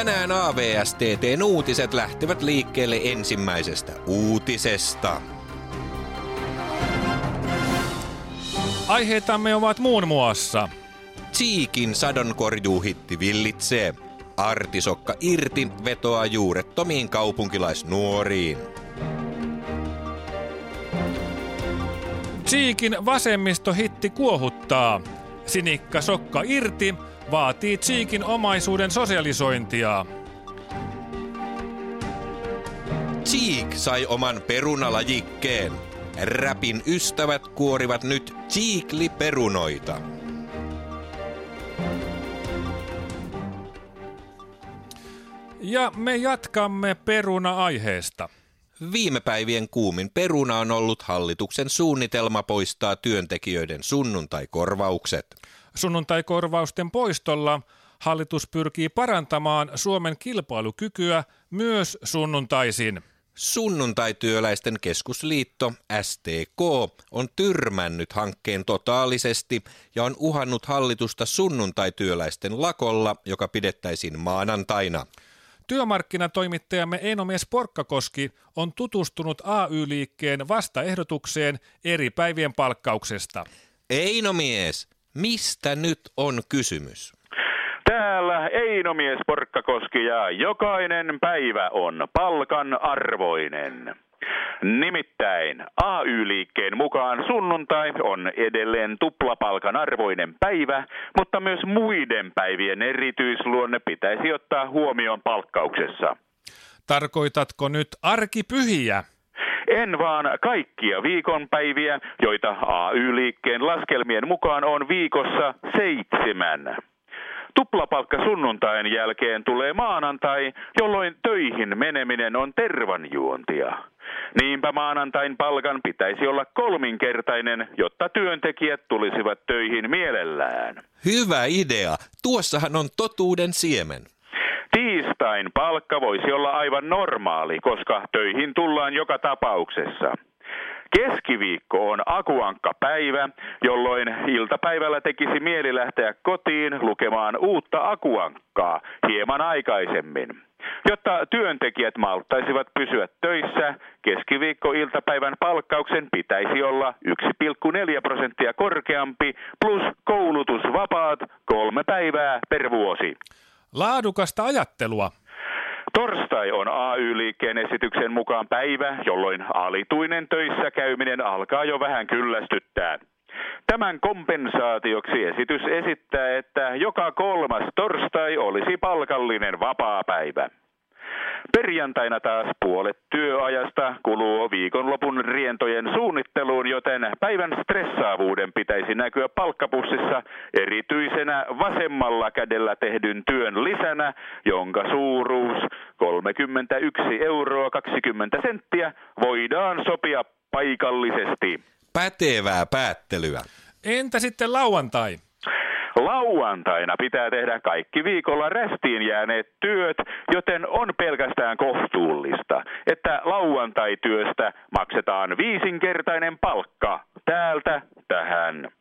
Tänään AVSTTn uutiset lähtevät liikkeelle ensimmäisestä uutisesta. Aiheitamme ovat muun muassa Tsiikin sadonkorjuuhitti villitsee. Artisokka irti vetoaa juurettomiin kaupunkilaisnuoriin. Tsiikin vasemmistohitti kuohuttaa. Sinikka Sokka irti vaatii Tsiikin omaisuuden sosialisointia. Cheek sai oman perunalajikkeen. Räpin ystävät kuorivat nyt Cheekli-perunoita. Ja me jatkamme peruna-aiheesta. Viime päivien kuumin peruna on ollut hallituksen suunnitelma poistaa työntekijöiden sunnuntaikorvaukset. Sunnuntaikorvausten poistolla hallitus pyrkii parantamaan Suomen kilpailukykyä myös sunnuntaisin. Sunnuntaityöläisten keskusliitto STK on tyrmännyt hankkeen totaalisesti ja on uhannut hallitusta sunnuntaityöläisten lakolla, joka pidettäisiin maanantaina. Työmarkkinatoimittajamme Einomies Porkkakoski on tutustunut AY-liikkeen vastaehdotukseen eri päivien palkkauksesta. Einomies, mistä nyt on kysymys? Täällä Einomies Porkkakoski ja jokainen päivä on palkan arvoinen. Nimittäin AY-liikkeen mukaan sunnuntai on edelleen tuplapalkan arvoinen päivä, mutta myös muiden päivien erityisluonne pitäisi ottaa huomioon palkkauksessa. Tarkoitatko nyt arkipyhiä? En vaan kaikkia viikonpäiviä, joita AY-liikkeen laskelmien mukaan on viikossa seitsemän. Tuplapalkka sunnuntain jälkeen tulee maanantai, jolloin töihin meneminen on tervanjuontia. Niinpä maanantain palkan pitäisi olla kolminkertainen, jotta työntekijät tulisivat töihin mielellään. Hyvä idea. Tuossahan on totuuden siemen. Tiistain palkka voisi olla aivan normaali, koska töihin tullaan joka tapauksessa. Keskiviikko on akuankka päivä, jolloin iltapäivällä tekisi mieli lähteä kotiin lukemaan uutta akuankkaa hieman aikaisemmin. Jotta työntekijät malttaisivat pysyä töissä, keskiviikko-iltapäivän palkkauksen pitäisi olla 1,4 prosenttia korkeampi plus koulutusvapaat kolme päivää per vuosi. Laadukasta ajattelua. Torstai on AY-liikkeen esityksen mukaan päivä, jolloin alituinen töissä käyminen alkaa jo vähän kyllästyttää. Tämän kompensaatioksi esitys esittää, että joka kolmas torstai olisi palkallinen vapaapäivä. Perjantaina taas puolet työajasta kuluu viikonlopun rientojen suunnitteluun, joten päivän stressaavuuden pitäisi näkyä palkkapussissa erityisenä vasemmalla kädellä tehdyn työn lisänä, jonka suuruus 31 euroa 20 senttiä voidaan sopia paikallisesti. Pätevää päättelyä. Entä sitten lauantai? Lauantaina pitää tehdä kaikki viikolla restiin jääneet työt, joten on pelkästään kohtuullista, että lauantaityöstä maksetaan viisinkertainen palkka täältä tähän.